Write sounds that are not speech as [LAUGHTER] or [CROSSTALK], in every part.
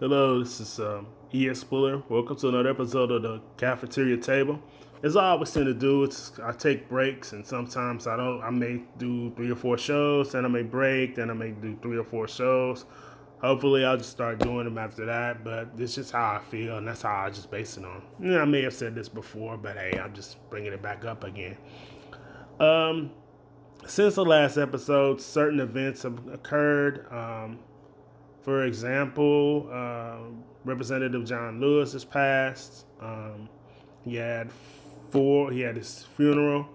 Hello, this is um, E.S. Fuller. Welcome to another episode of the Cafeteria Table. As I always tend to do, it's I take breaks, and sometimes I don't. I may do three or four shows, then I may break, then I may do three or four shows. Hopefully, I'll just start doing them after that. But this is how I feel, and that's how I just base it on. Yeah, I may have said this before, but hey, I'm just bringing it back up again. Um, since the last episode, certain events have occurred. Um, for example, uh, Representative John Lewis has passed. Um, he had four. He had his funeral.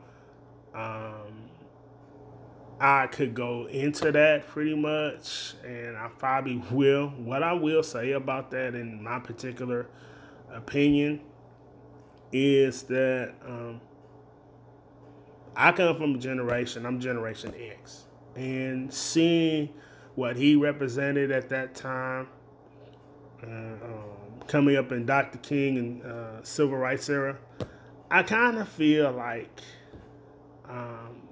Um, I could go into that pretty much, and I probably will. What I will say about that, in my particular opinion, is that um, I come from a generation. I'm Generation X, and seeing what he represented at that time, uh, um, coming up in Dr. King and uh, civil rights era, I kind of feel like um,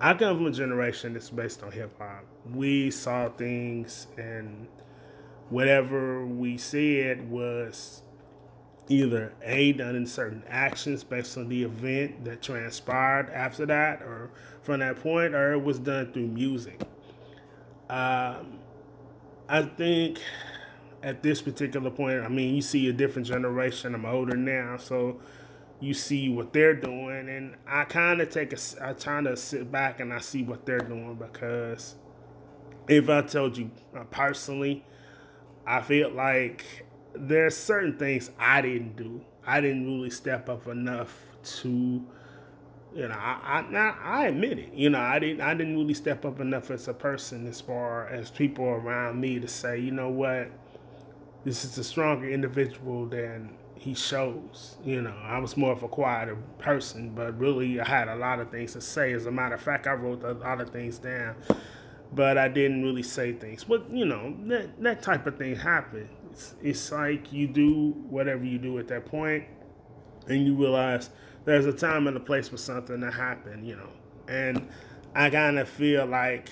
I come from a generation that's based on hip hop. We saw things, and whatever we said was either A, done in certain actions based on the event that transpired after that or from that point, or it was done through music. Um, I think at this particular point, I mean, you see a different generation. I'm older now, so you see what they're doing, and I kind of take a, I kind of sit back and I see what they're doing because if I told you uh, personally, I feel like there's certain things I didn't do. I didn't really step up enough to you know, I, I I admit it. You know, I didn't I didn't really step up enough as a person as far as people around me to say, you know what, this is a stronger individual than he shows. You know, I was more of a quieter person, but really I had a lot of things to say. As a matter of fact, I wrote a lot of things down, but I didn't really say things. But you know, that that type of thing happens. It's, it's like you do whatever you do at that point, and you realize there's a time and a place for something to happen, you know. And I kind of feel like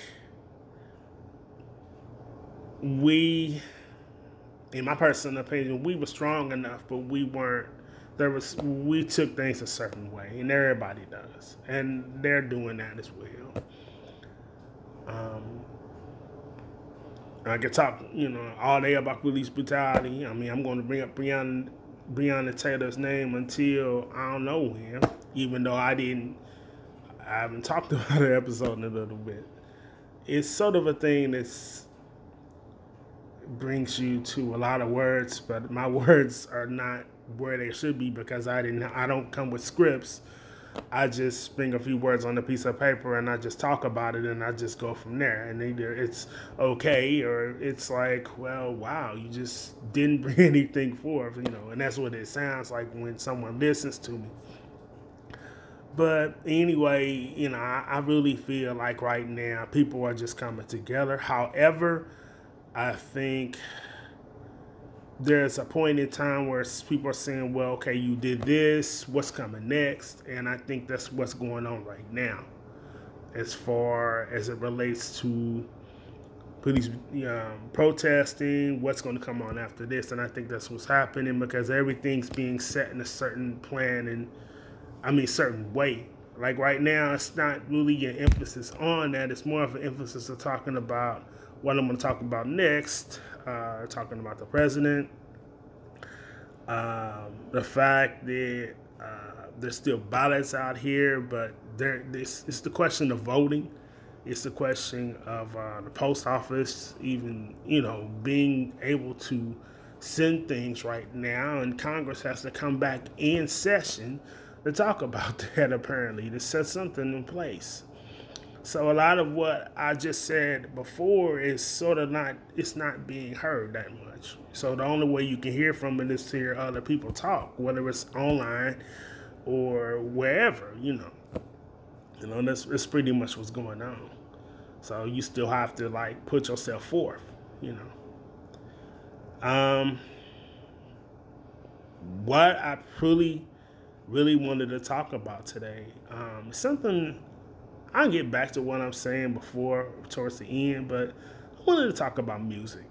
we, in my personal opinion, we were strong enough, but we weren't. There was we took things a certain way, and everybody does, and they're doing that as well. Um, I could talk, you know, all day about police brutality. I mean, I'm going to bring up Breonna Breonna Taylor's name until I don't know when, even though I didn't, I haven't talked [LAUGHS] about the episode in a little bit. It's sort of a thing that brings you to a lot of words, but my [LAUGHS] words are not where they should be because I didn't, I don't come with scripts. I just bring a few words on a piece of paper and I just talk about it and I just go from there. And either it's okay or it's like, well, wow, you just [LAUGHS] didn't bring anything forth, you know. And that's what it sounds like when someone listens to me. But anyway, you know, I, I really feel like right now people are just coming together. However, I think there's a point in time where people are saying, well, okay, you did this, what's coming next? And I think that's what's going on right now as far as it relates to police um, protesting, what's going to come on after this. And I think that's what's happening because everything's being set in a certain plan and, I mean, certain way. Like right now, it's not really an emphasis on that. It's more of an emphasis of talking about what I'm going to talk about next, uh, talking about the president, um, the fact that uh, there's still ballots out here, but there, this it's the question of voting. It's the question of uh, the post office even, you know, being able to send things right now, and Congress has to come back in session to talk about [LAUGHS] that. Apparently, to set something in place. So a lot of what I just said before is sort of not it's not being heard that much. So the only way you can hear from it is to hear other people talk, whether it's online or wherever, you know. You know, that's, that's pretty much what's going on. So you still have to like put yourself forth, you know. Um what I really, really wanted to talk about today, um, something I'll get back to what I'm saying before towards the end, but I wanted to talk about music.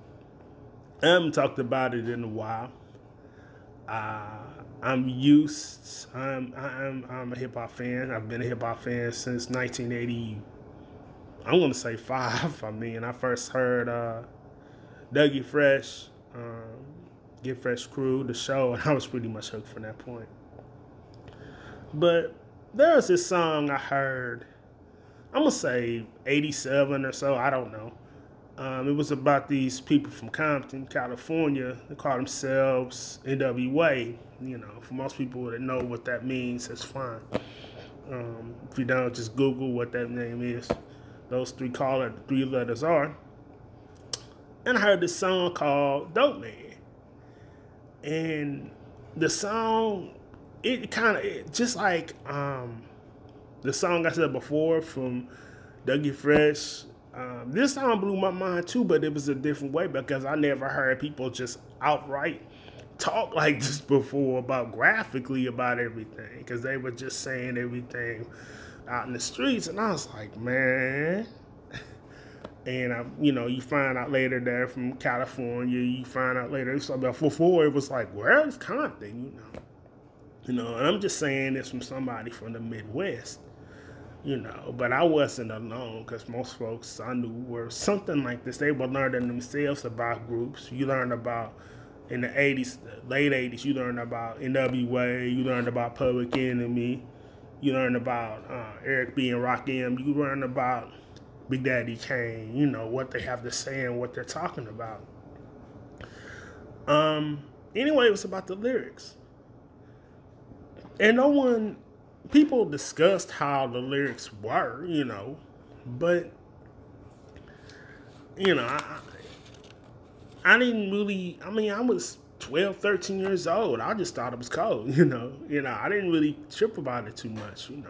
I haven't talked about it in a while. Uh, I'm used. I'm I'm I'm a hip hop fan. I've been a hip hop fan since 1980. I'm gonna say five. I mean, I first heard uh, Dougie Fresh, um, Get Fresh Crew, the show, and I was pretty much hooked from that point. But there was this song I heard. I'm gonna say 87 or so. I don't know. Um, it was about these people from Compton, California. They call themselves NWA. You know, for most people that know what that means, that's fine. Um, if you don't, just Google what that name is. Those three call three letters are. And I heard this song called Dope Man. And the song, it kind of just like um, the song I said before from Dougie Fresh um, this song blew my mind too, but it was a different way because I never heard people just outright talk [LAUGHS] like this before about graphically about everything because they were just saying everything out in the streets, and I was like, man. [LAUGHS] And I, you know, you find out later they're from California. You find out later it's about before it was like, where's Compton? You know, you know. And I'm just saying this from somebody from the Midwest you know, but I wasn't alone because most folks I knew were something like this. They were learning themselves about groups. You learn about in the 80s, late 80s, you learn about NWA, you learn about Public Enemy, you learn about uh, Eric B. and Rakim, you learn about Big Daddy Kane, you know, what they have to say and what they're talking about. Um, anyway, it was about the lyrics. And no one people discussed how the lyrics were, you know, but you know, I, I didn't really. I mean, I was 12, 13 years old. I just thought it was cold, [LAUGHS] you know. You know, I didn't really trip about it too much, you know.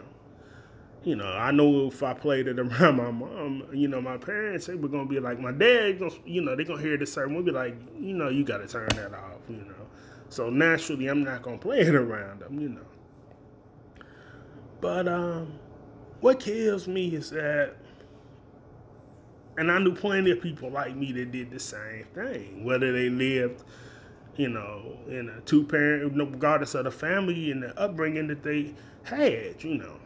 You know, I know if I played it [LAUGHS] around my mom, you know, my parents, they were gonna be like, my dad, you know, they're gonna hear this certain, we'll be like, you know, you gotta turn that off, you know. So naturally, I'm not gonna play it [LAUGHS] around them, you know. But um, what kills me is that, and I knew plenty of people like me that did the same thing, whether they lived, you know, in a two parent, regardless of the family and the upbringing that they had, you know.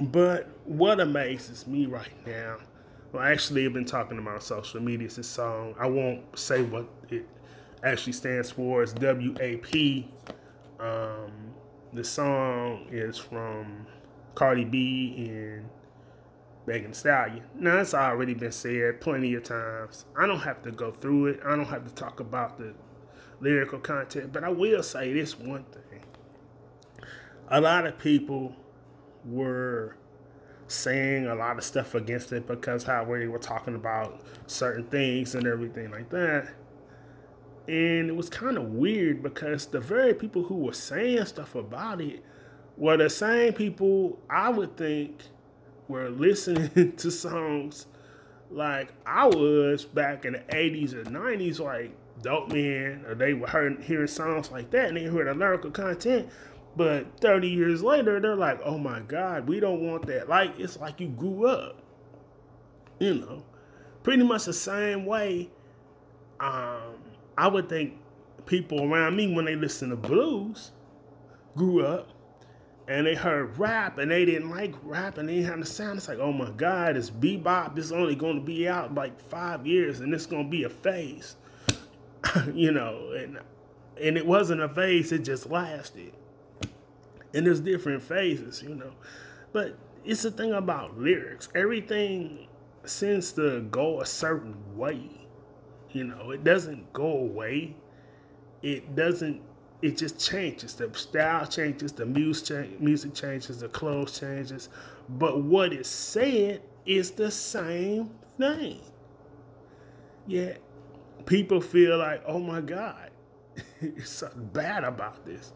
But what amazes me right now, well, actually, I've been talking about social media. It's this song. I won't say what it actually stands for. It's WAP. Um, the song is from Cardi B and Megan Stallion. Now, it's already been said plenty of times. I don't have to go through it. I don't have to talk about the lyrical content, but I will say this one thing. A lot of people were saying a lot of stuff against it because how we were talking about certain things and everything like that. And it was kind of weird because the very people who were saying stuff about it were the same people I would think were listening [LAUGHS] to songs like I was back in the 80s or 90s, like Dope Man, or they were hearing, hearing songs like that and they heard the lyrical content. But 30 years later, they're like, oh my God, we don't want that. Like, it's like you grew up. You know, pretty much the same way um, I would think people around me when they listen to blues grew up and they heard rap and they didn't like rap and they didn't have the sound. It's like, oh my God, it's bebop. It's only going to be out like five years and it's going to be a phase, [LAUGHS] you know. And and it wasn't a phase; it just lasted. And there's different phases, you know. But it's the thing about lyrics. Everything seems to go a certain way. You know, it doesn't go away. It doesn't. It just changes. The style changes. The music music changes. The clothes changes. But what is said is the same thing. Yet people feel like, oh my God, [LAUGHS] it's something bad about this.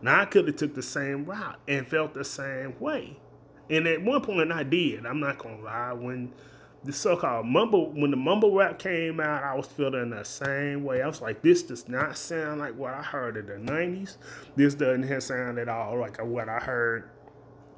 Now I could have took the same route and felt the same way. And at one point I did. I'm not gonna lie. When the so-called mumble when the mumble rap came out, I was feeling the same way. I was like, this does not sound like what I heard in the '90s. This doesn't sound at all like what I heard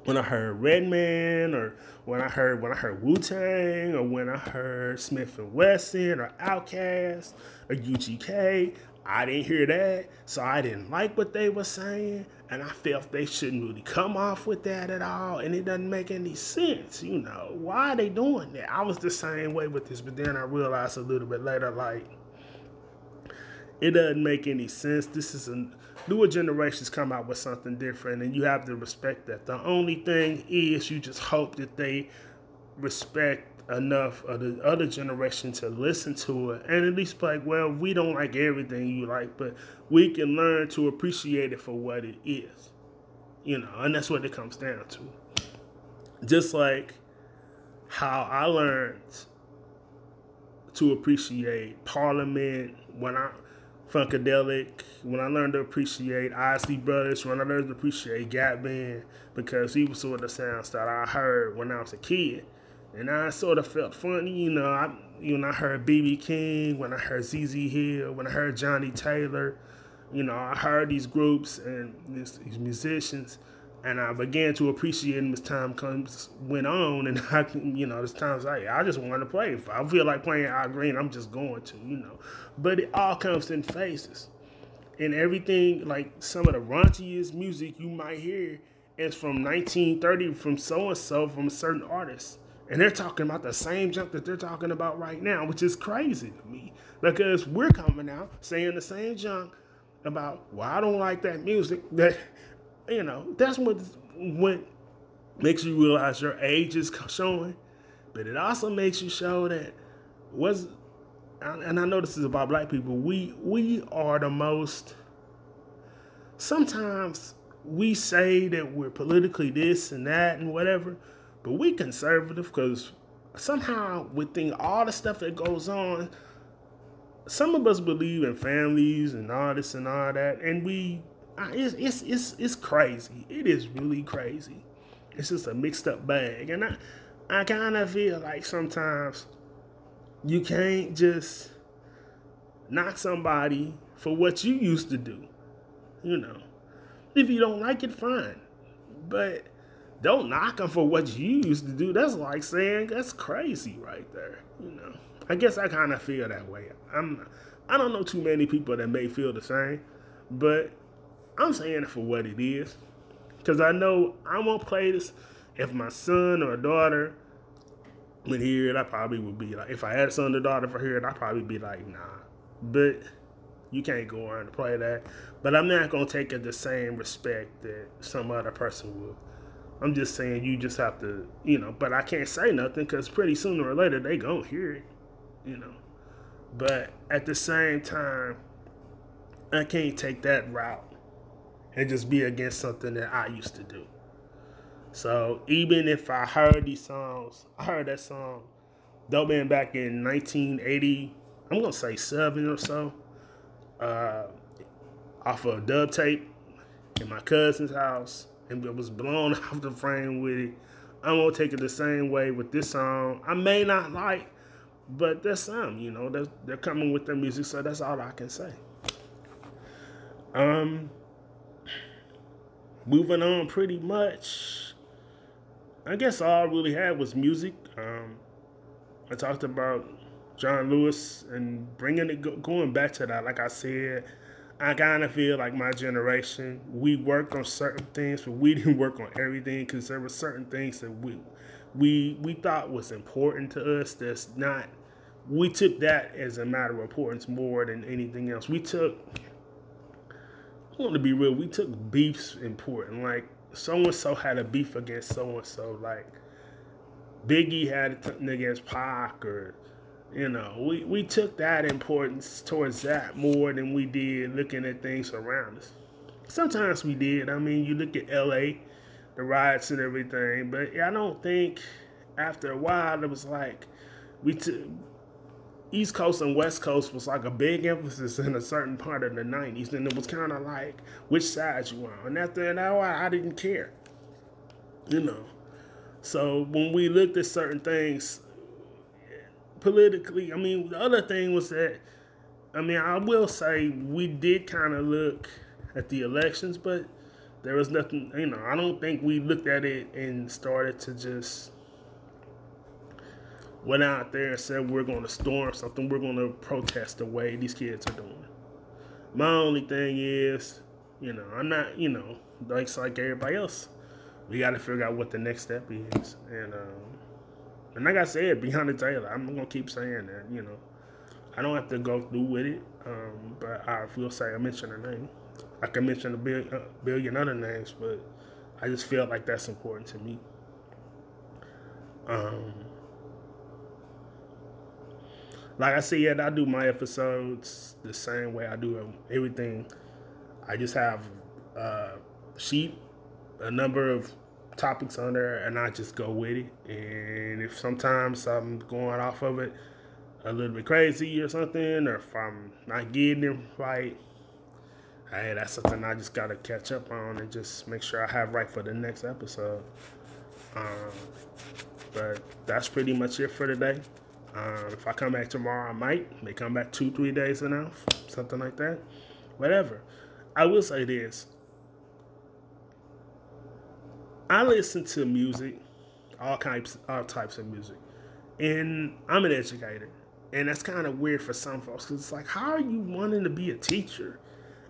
when I heard Redman or when I heard when I heard Wu Tang or when I heard Smif-N-Wessun or Outkast or UGK. I didn't hear that, so I didn't like what they were saying, and I felt they shouldn't really come off with that at all, and it doesn't make any sense, you know. Why are they doing that? I was the same way with this, but then I realized a little bit later, like, it doesn't make any sense. This is a newer generations come out with something different, and you have to respect that. The only thing is, you just hope that they respect enough of the other generation to listen to it and at least be like, well, we don't like everything you like, but we can learn to appreciate it for what it is. You know, and that's what it comes down to. Just like how I learned to appreciate Parliament when I Funkadelic, when I learned to appreciate Isley Brothers, when I learned to appreciate Gap Band, because he was sort of the sounds that I heard when I was a kid. And I sort of felt funny, you know, I you know, I heard BB King, when I heard ZZ Hill, when I heard Johnnie Taylor, you know, I heard these groups and these, these musicians, and I began to appreciate them as time comes went on, and [LAUGHS] I, you know, there's times like I just want to play. If I feel like playing Al Green, I'm just going to, you know. But it all comes in phases, and everything like some of the raunchiest music you might hear is from 1930 from so and so from certain artist, and they're talking about the same junk that they're talking about right now, which is crazy to me because we're coming out saying the same junk about well I don't like that music that you know, that's what what makes you realize your age is showing, but it also makes you show that was and I know this is about black people. We we are the most. Sometimes we say that we're politically this and that and whatever, but we conservative because somehow within all the stuff that goes on, some of us believe in families and all this and all that, and we it's it's it's it's crazy. It is really crazy. It's just a mixed up bag, and I I kind of feel like sometimes you can't just knock somebody for what you used to do. You know, if you don't like it, fine, but don't knock them for what you used to do. That's like saying that's crazy right there. You know, I guess I kind of feel that way. I'm I don't know too many people that may feel the same, but I'm saying it for what it is. Because I know I won't play this if my son or daughter would hear it. I probably would be like, if I had a son or daughter for hear it, I'd probably be like, nah. But you can't go around and play that. But I'm not to take it the same respect that some other person will. I'm just saying you just have to, you know, but I can't say nothing because pretty sooner or later they to hear it, you know. But at the same time, I can't take that route and just be against something that I used to do. So even if I heard these songs, I heard that song, Dope Man back in 1980, I'm gonna say seven or so, uh, off of a dub tape in my cousin's house, and it was blown [LAUGHS] off the frame with it. I'm gonna take it the same way with this song. I may not like, but there's some, you know, they're, they're coming with their music, so that's all I can say. Um, moving on pretty much. I guess all I really had was music. Um, I talked about John Lewis and bringing it, going back to that. Like I said, I kind of feel like my generation, we worked on certain things, but we [LAUGHS] didn't work on everything because there were certain things that we, we, we thought was important to us. That's not. We took that as a matter of importance more than anything else. We took I want to be real. We took beefs important. Like so and so had a beef against so and so. Like Biggie had something against Pac, or you know, we we took that importance towards that more than we did looking at things around us. Sometimes we did. I mean, you look at L.A., the riots and everything, but I don't think after a while it was like we took East Coast and West Coast was like a big emphasis in a certain part of the 90s. And it was kind of like which side you on. And after that, I, I didn't care. You know. So when we looked at certain things politically, I mean, the other thing was that, I mean, I will say we did kind of look at the elections, but There was nothing, you know, I don't think we looked at it and started to just went out there and said we're going to storm something, we're going to protest the way these kids are doing. My only thing is, you know, I'm not, you know, like like everybody else. We got to figure out what the next step is, and um, and like I said, Breonna Taylor, I'm gonna keep saying that, you know, I don't have to go through with it, um, but I will say I mentioned her name. I can mention a billion, a billion other names, but I just feel like that's important to me. Um, like I said, I do my episodes the same way I do everything. I just have a sheet, a number of topics on there, and I just go with it. And if sometimes I'm going off of it a little bit crazy or something, or if I'm not getting it right, hey, that's something I just gotta catch up on and just make sure I have right for the next episode. Um, but that's pretty much it for today. Um, if I come back tomorrow, I might. May come back two, three days enough, something like that. Whatever. I will say this. I listen to music, all types, all types of music, and I'm an educator, and that's kind of weird for some folks because it's like, how are you wanting to be a teacher,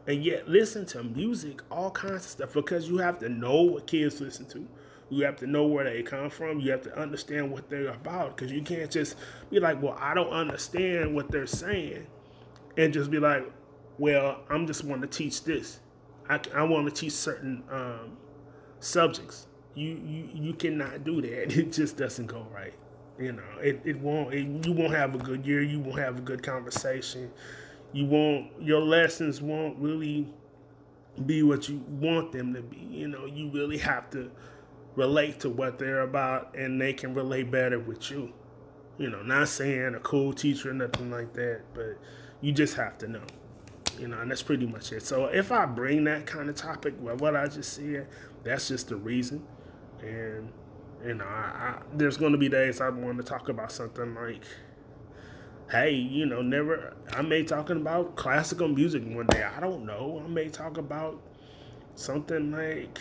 and yet listen to music, all kinds of stuff? Because you have to know what kids listen to you have to know where they come from. You have to understand what they're about because you can't just be like, well, I don't understand what they're saying and just be like, well, I'm just want to teach this. I, I want to teach certain um, subjects. You, you you cannot do that. [LAUGHS] It just doesn't go right. You know, it, it won't. It, you won't have a good year. You won't have a good conversation. You won't. Your lessons won't really be what you want them to be. You know, you really have to relate to what they're about and they can relate better with you. You know, not saying a cool teacher or nothing like that, but you just have to know. You know, and that's pretty much it. So if I bring that kind of topic, well, what I just said, that's just the reason. And you know, I, I, there's going to be days I want to talk about something like, hey, you know, never. I may talking about classical music one day. I don't know. I may talk about something like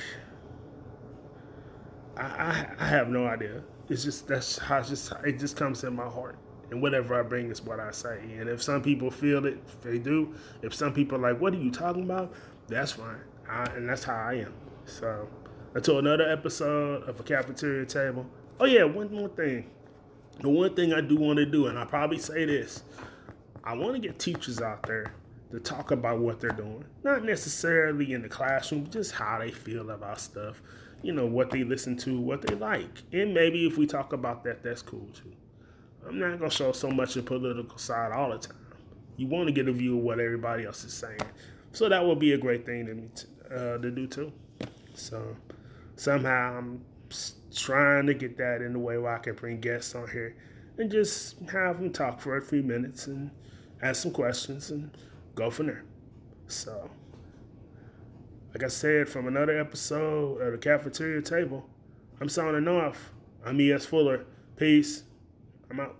I, I, have no idea. It's just that's how it's just it just comes in my heart, and whatever I bring is what I say. And if some people feel it, they do. If some people are like, "What are you talking about?" That's fine, I, and that's how I am. So until another episode of a cafeteria table. Oh yeah, one more thing. The one thing I do want to do, and I probably say this, I want to get teachers out there to talk about what they're doing. Not necessarily in the classroom, just how they feel about stuff you know, what they listen to, what they like. And maybe if we talk about that, that's cool too. I'm not going to show so much the political side all the time. You want to get a view of what everybody else is saying. So that would be a great thing to, uh, to do too. So somehow I'm trying to get that in the way where I can bring guests on here and just have them talk for a few minutes and ask some questions and go from there. So like I said, from another episode of the cafeteria table, I'm signing off. I'm E.S. Fuller. Peace. I'm out.